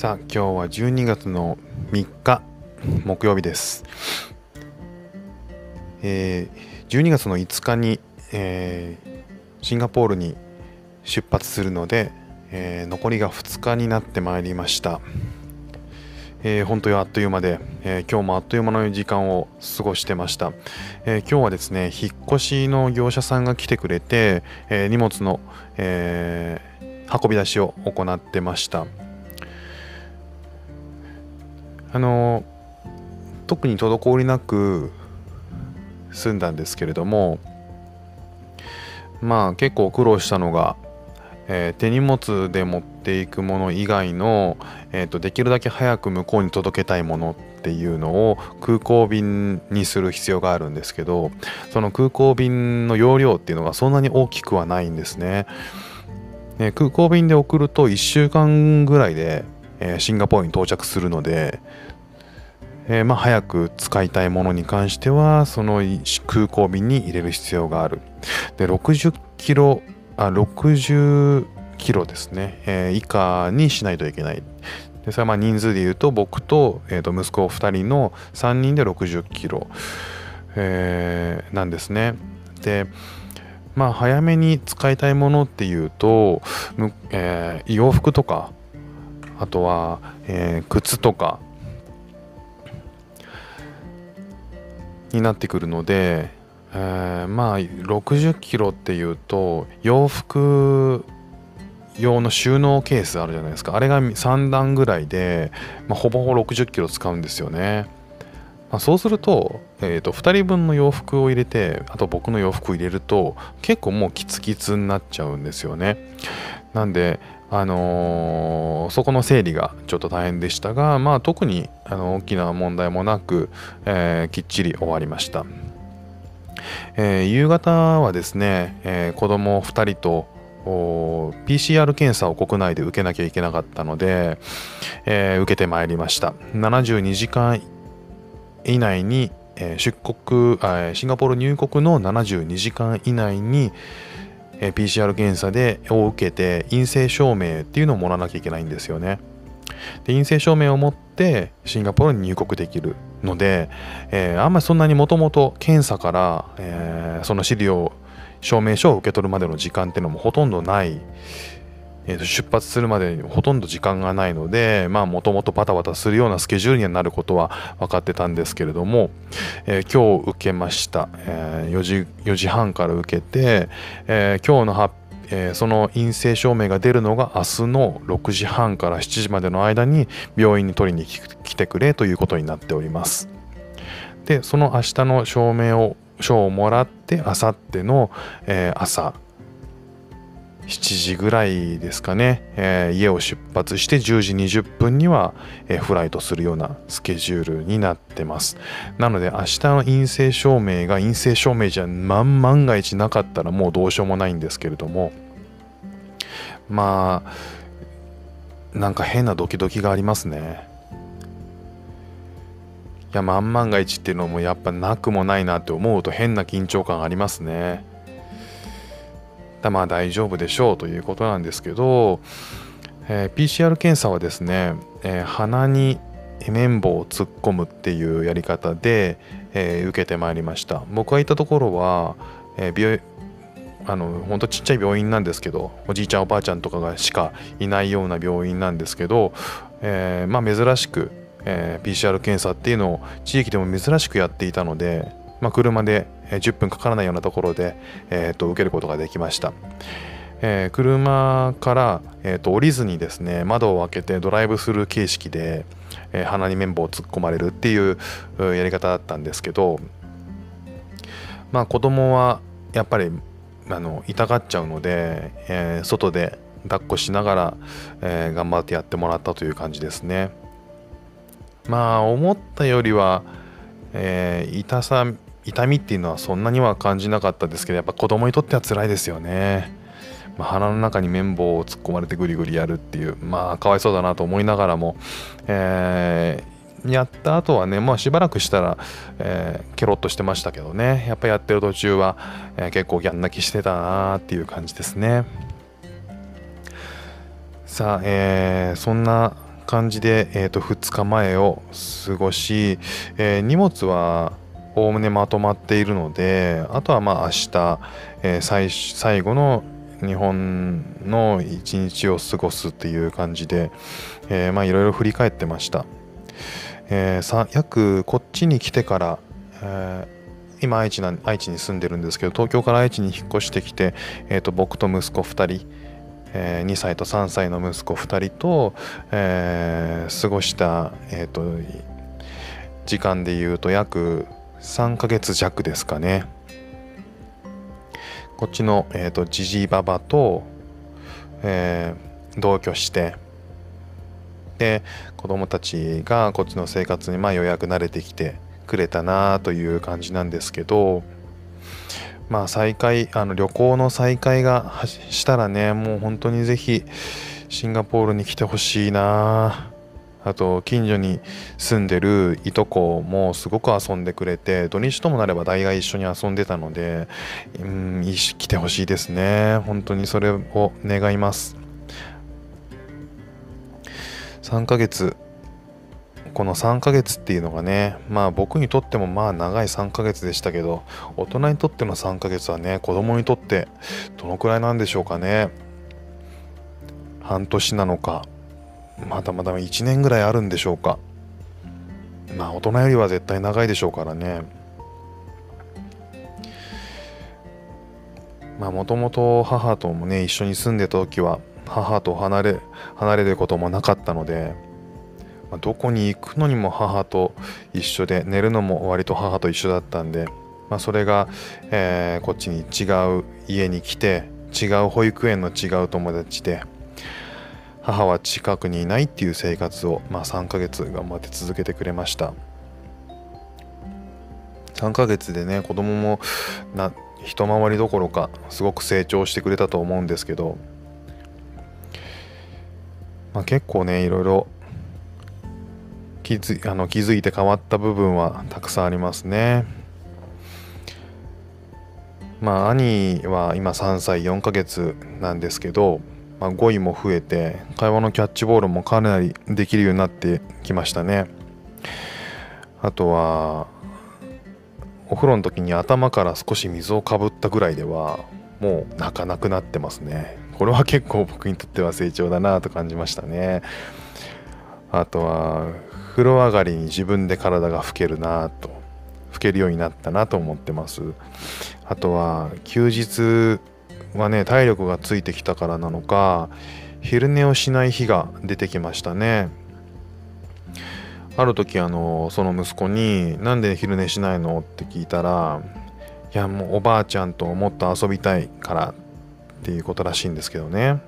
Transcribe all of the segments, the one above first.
さあ今日は12月の3日木曜日です、えー、12月の5日に、えー、シンガポールに出発するので、えー、残りが2日になってまいりました、えー、本当にあっという間で、えー、今日もあっという間の時間を過ごしてました、えー、今日はですね引っ越しの業者さんが来てくれて、え、荷物の、え、運び出しを行ってました。あの特に滞りなく済んだんですけれどもまあ結構苦労したのが、えー、手荷物で持っていくもの以外の、えーと、できるだけ早く向こうに届けたいものっていうのを空港便にする必要があるんですけどその空港便の容量っていうのがそんなに大きくはないんですね。ね空港便で送ると1週間ぐらいでえシンガポールに到着するので、えー、まあ、早く使いたいものに関してはその空港便に入れる必要がある。で60キロあ60キロですね、えー、以下にしないといけない。でそれはまあ人数でいうと僕と,、えー、と息子2人の3人で60キロ、えー、なんですね。でまあ早めに使いたいものっていうと、えー、洋服とかあとは、えー、靴とかになってくるので、えー、まあ60キロっていうと洋服用の収納ケースあるじゃないですか。あれが3段ぐらいで、まあ、ほぼほぼ60キロ使うんですよね、まあ、そうすると,、えーと、2人分の洋服を入れてあと僕の洋服を入れると結構もうキツキツになっちゃうんですよね。なんであのー、そこの整理がちょっと大変でしたが、まあ、特にあの大きな問題もなく、えー、きっちり終わりました、えー、夕方はですね、えー、子供2人と PCR 検査を国内で受けなきゃいけなかったので、えー、受けてまいりました。72時間以内に、出国シンガポール入国の72時間以内に、PCR 検査でを受けて陰性証明っていうのをもらわなきゃいけないんですよね。で陰性証明を持ってシンガポールに入国できるので、えー、あんまりそんなにもともと検査から、えー、その資料証明書を受け取るまでの時間っていうのもほとんどないえー、と出発するまでにほとんど時間がないのでまあもともとバタバタするようなスケジュールになることは分かってたんですけれども、えー、今日受けました、えー、4, 時4時半から受けて、えー、今日の発え、その陰性証明が出るのが明日の6時半から7時までの間に病院に取りに来てくれということになっております。でその明日の証明を書をもらって明後日の、え、朝7時ぐらいですかね、えー、家を出発して10時20分には、えー、フライトするようなスケジュールになってます。なので明日の陰性証明が陰性証明じゃ万万が一なかったらもうどうしようもないんですけれども。まあなんか変なドキドキがありますね。いや万万が一っていうのもやっぱなくもないなって思うと変な緊張感ありますね。まあ大丈夫でしょうということなんですけど、えー、PCR 検査はですね、えー、鼻に綿棒を突っ込むっていうやり方で、えー、受けてまいりました。僕が行ったところは、えー、病あの本当ちっちゃい病院なんですけどおじいちゃんおばあちゃんとかがしかいないような病院なんですけど、えー、まあ珍しく、えー、PCR 検査っていうのを地域でも珍しくやっていたのでまあ、車で10分かからないようなところで、えー、と受けることができました。えー、車から、えーと、降りずにですね窓を開けてドライブする形式で、えー、鼻に綿棒を突っ込まれるっていうやり方だったんですけどまあ子供はやっぱりあの痛がっちゃうので、えー、外で抱っこしながら、えー、頑張ってやってもらったという感じですねまあ思ったよりは、えー、痛さ痛みっていうのはそんなには感じなかったですけどやっぱ子供にとっては辛いですよね、まあ、鼻の中に綿棒を突っ込まれてグリグリやるっていうまあかわいそうだなと思いながらも、えー、やった後はね、まあ、しばらくしたら、えー、ケロッとしてましたけどね。やっぱやってる途中は、えー、結構ギャン泣きしてたなっていう感じですね。さあ、えー、そんな感じで、えー、と2日前を過ごし、えー、荷物はおおむねまとまっているのであとはまあ明日、えー、最最後の日本の一日を過ごすっていう感じで、えー、まあいろいろ振り返ってました、えー、さ約こっちに来てから、えー、今愛知な愛知に住んでるんですけど東京から愛知に引っ越してきて、えー、と僕と息子2人、えー、2歳と3歳の息子2人と、えー、過ごした、えーと時間でいうと約3ヶ月弱ですかね。こっちの、えーと、ジジイババと、えー、同居してで子供たちがこっちの生活にまあようやく慣れてきてくれたなという感じなんですけどまあ再開あの旅行の再開がしたらねもう本当にぜひシンガポールに来てほしいな。あと近所に住んでるいとこもすごく遊んでくれて土日ともなれば大概一緒に遊んでたのでうん来てほしいですね。本当にそれを願います。3ヶ月。この3ヶ月っていうのがねまあ僕にとってもまあ長い3ヶ月でしたけど大人にとっての3ヶ月はね子供にとってどのくらいなんでしょうかね。半年なのか。まだまだ1年ぐらいあるんでしょうか。まあ大人よりは絶対長いでしょうからね。まあもともと母ともね一緒に住んでた時は母と離れ離れることもなかったので、まあ、どこに行くのにも母と一緒で寝るのも割と母と一緒だったんで、まあ、それが、えー、こっちに違う家に来て違う保育園の違う友達で母は近くにいないっていう生活を、まあ、3ヶ月頑張って続けてくれました。3ヶ月でね子供もな一回りどころかすごく成長してくれたと思うんですけど、まあ、結構ねいろいろ気づあの気づいて変わった部分はたくさんありますね。まあ兄は今3歳4ヶ月なんですけどまあ、語彙も増えて会話のキャッチボールもかなりできるようになってきましたね。あとはお風呂の時に頭から少し水をかぶったぐらいではもう泣かなくなってますね。これは結構僕にとっては成長だなと感じましたね。あとは風呂上がりに自分で体が拭けるなと拭けるようになったなと思ってます。あとは休日はね体力がついてきたからなのか昼寝をしない日が出てきましたね。ある時あのその息子に「なんで昼寝しないの?」って聞いたら「いやもうおばあちゃんともっと遊びたいから」っていうことらしいんですけどね。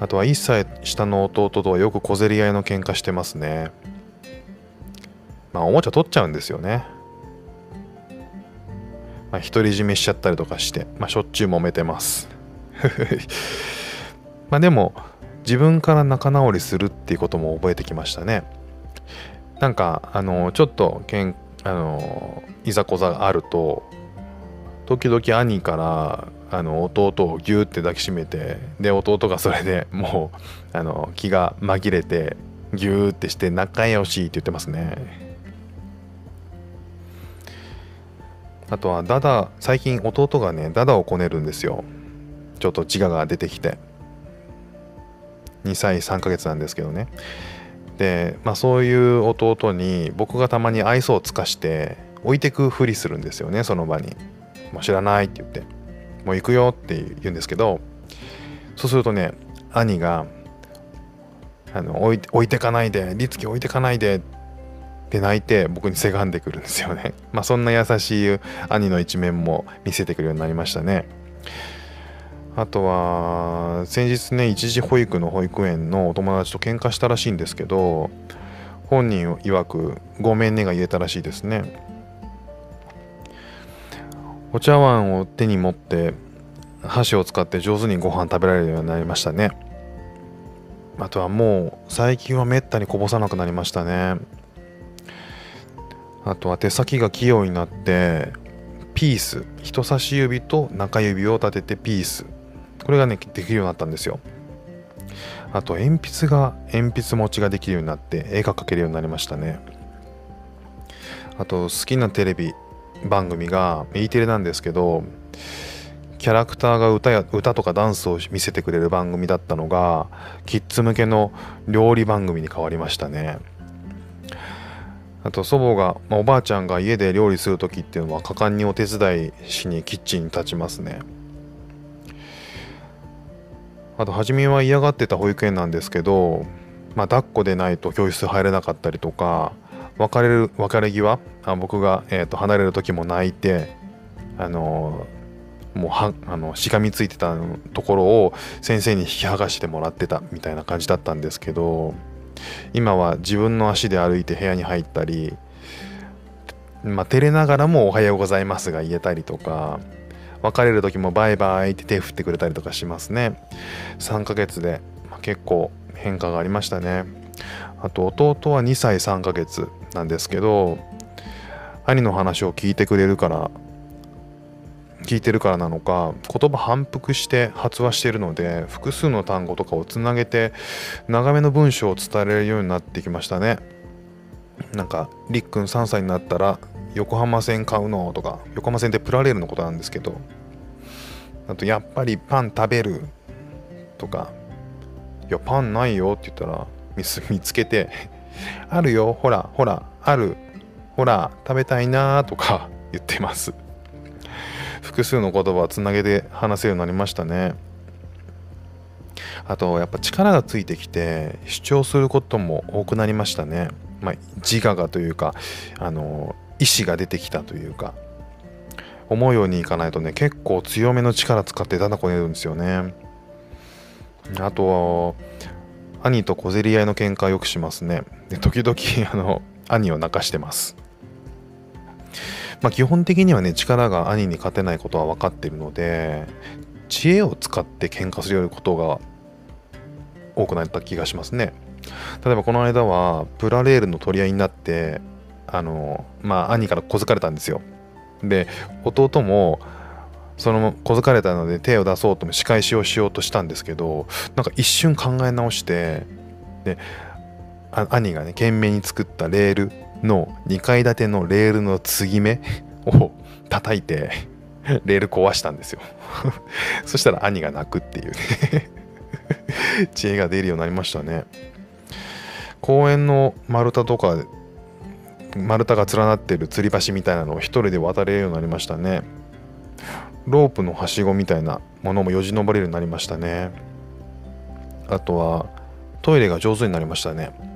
あとは1歳下の弟とはよく小競り合いの喧嘩してますね。まあおもちゃ取っちゃうんですよね。まあ、独り占めしちゃったりとかして、まあ、しょっちゅう揉めてます。まあでも自分から仲直りするっていうことも覚えてきましたね。なんかあのちょっとけんあのいざこざがあると時々兄からあの弟をギューって抱きしめてで弟がそれでもうあの気が紛れてギューってして仲良しって言ってますね。あとはダダ最近弟がねダダをこねるんですよ。ちょっと自我が出てきて。2歳3ヶ月なんですけどね。で、まあ、そういう弟に僕がたまに愛想を尽かして置いてくふりするんですよねその場に「もう知らない」って言って。もう行くよって言うんですけどそうするとね兄があの置いて置いてかないで律儀置いてかないでって泣いて僕にせがんでくるんですよね。まあそんな優しい兄の一面も見せてくるようになりましたね。あとは先日ね一時保育の保育園のお友達と喧嘩したらしいんですけど本人曰く「ごめんね」が言えたらしいですね。お茶碗を手に持って箸を使って上手にご飯食べられるようになりましたね。あとはもう最近はめったにこぼさなくなりましたね。あとは手先が器用になってピース。人差し指と中指を立ててピース。これがねできるようになったんですよ。あと鉛筆が鉛筆持ちができるようになって絵が描けるようになりましたね。あと好きなテレビ番組が E テレなんですけどキャラクターが歌や歌とかダンスを見せてくれる番組だったのがキッズ向けの料理番組に変わりましたね。あと祖母が、まあ、おばあちゃんが家で料理する時っていうのは果敢にお手伝いしにキッチンに立ちますね。あと初めは嫌がってた保育園なんですけど、まあ、抱っこでないと教室入れなかったりとか別れる別れ際あ僕が、えーと、離れる時も泣いてあのもうはあのしがみついてたところを先生に引き剥がしてもらってたみたいな感じだったんですけど今は自分の足で歩いて部屋に入ったり、まあ、照れながらも「おはようございます」が言えたりとか別れる時もバイバイって手振ってくれたりとかしますね。3ヶ月で、ま、結構変化がありましたね。あと弟は2歳3ヶ月なんですけど兄の話を聞いてくれるから聞いてるからなのか言葉反復して発話しているので複数の単語とかをつなげて長めの文章を伝えられるようになってきましたね。なんかりっくん3歳になったら横浜線買うのとか横浜線ってプラレールのことなんですけどあとやっぱりパン食べるとかいやパンないよって言ったら 見つけてあるよほらほらあるほら食べたいなとか言ってます。複数の言葉をつなげて話せるようになりましたね。あとやっぱ力がついてきて主張することも多くなりましたね、まあ、自我がというかあの意志が出てきたというか思うようにいかないとね結構強めの力使ってだだこねるんですよね。あと兄と小競り合いの喧嘩をよくしますね。で時々あの兄を泣かしてます。まあ基本的にはね力が兄に勝てないことは分かってるので知恵を使って喧嘩するようなことが多くなった気がしますね。例えばこの間はプラレールの取り合いになってあのまあ兄から小づかれたんですよ。で弟もその小づかれたので手を出そうとも仕返しをしようとしたんですけどなんか一瞬考え直してで兄がね懸命に作ったレールの2階建てのレールの継ぎ目を叩いてレール壊したんですよ。そしたら兄が泣くっていう。ね 知恵が出るようになりましたね。公園の丸太とか丸太が連なってる吊り橋みたいなのを一人で渡れるようになりましたね。ロープのはしごみたいなものもよじ登れるようになりましたね。あとはトイレが上手になりましたね。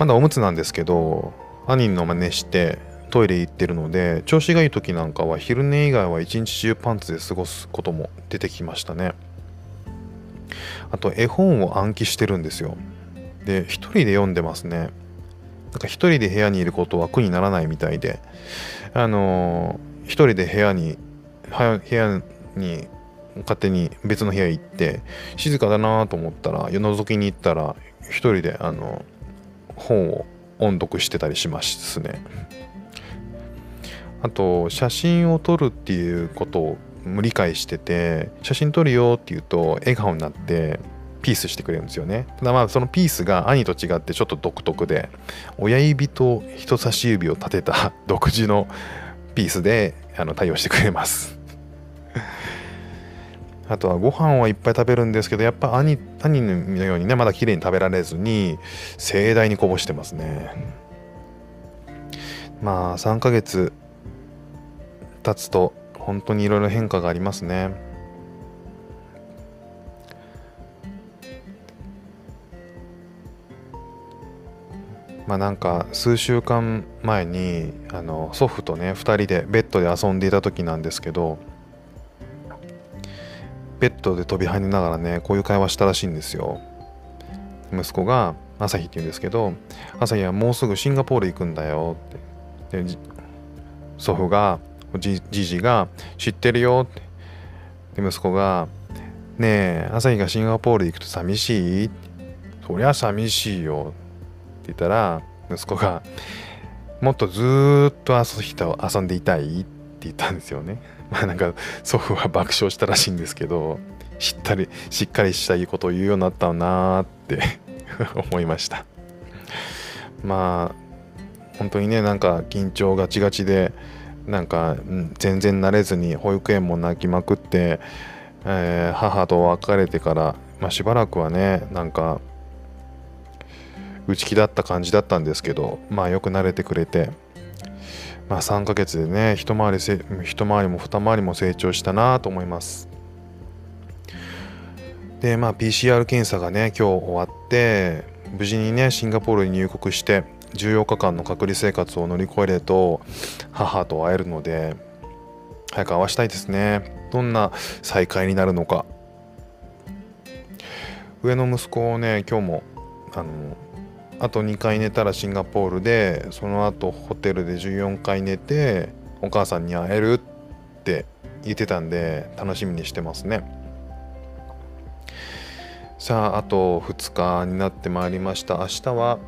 まだおむつなんですけど兄の真似してトイレ行ってるので調子がいい時なんかは昼寝以外は一日中パンツで過ごすことも出てきましたね。あと絵本を暗記してるんですよ。で一人で読んでますね。なんか一人で部屋にいることは苦にならないみたいで、あのー、一人で部屋に、部屋に勝手に別の部屋行って、静かだなと思ったら、夜覗きに行ったら、一人で、あの、本を音読してたりしますね。あと、写真を撮るっていうことを理解してて、写真撮るよって言うと、笑顔になって、ピースしてくれるんですよね。ただまあそのピースが兄と違ってちょっと独特で親指と人差し指を立てた独自のピースであの対応してくれます。あとはご飯はいっぱい食べるんですけどやっぱ兄兄のようにねまだ綺麗に食べられずに盛大にこぼしてますね。まあ3ヶ月経つと本当にいろいろ変化がありますねまあなんか数週間前にあの祖父とね2人でベッドで遊んでいた時なんですけどベッドで飛び跳ねながらねこういう会話したらしいんですよ。息子が朝日って言うんですけど朝日はもうすぐシンガポール行くんだよって。で祖父がじじが知ってるよって。で息子がねえ朝日がシンガポール行くと寂しいそりゃ寂しいよって言ったら息子がもっとずっと朝日と遊んでいたいって。って言ったんですよね。まあなんか祖父は爆笑したらしいんですけどしったりしっかりしたいいことを言うようになったなーって 思いました。まあ本当にねなんか緊張ガチガチでなんか、全然慣れずに保育園も泣きまくって、えー、母と別れてから、まあ、しばらくはねなんか内気だった感じだったんですけどまあよく慣れてくれてまあ3ヶ月でね一回りせ一回りも二回りも成長したなと思います。でまあ PCR 検査がね今日終わって無事にねシンガポールに入国して14日間の隔離生活を乗り越えると母と会えるので早く会わしたいですね。どんな再会になるのか。上の息子をね今日もあのあと2回寝たらシンガポールでその後ホテルで14回寝てお母さんに会えるって言ってたんで楽しみにしてますね。さああと2日になってまいりました。明日は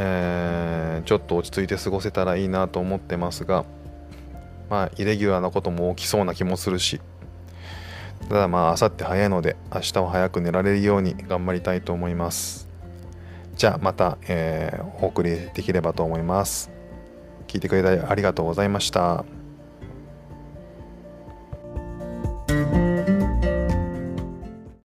えー、ちょっと落ち着いて過ごせたらいいなと思ってますがまあイレギュラーなことも起きそうな気もするし。ただまあ明後日早いので明日は早く寝られるように頑張りたいと思います。じゃあまた、えー、お送りできればと思います聞いてくれてありがとうございました。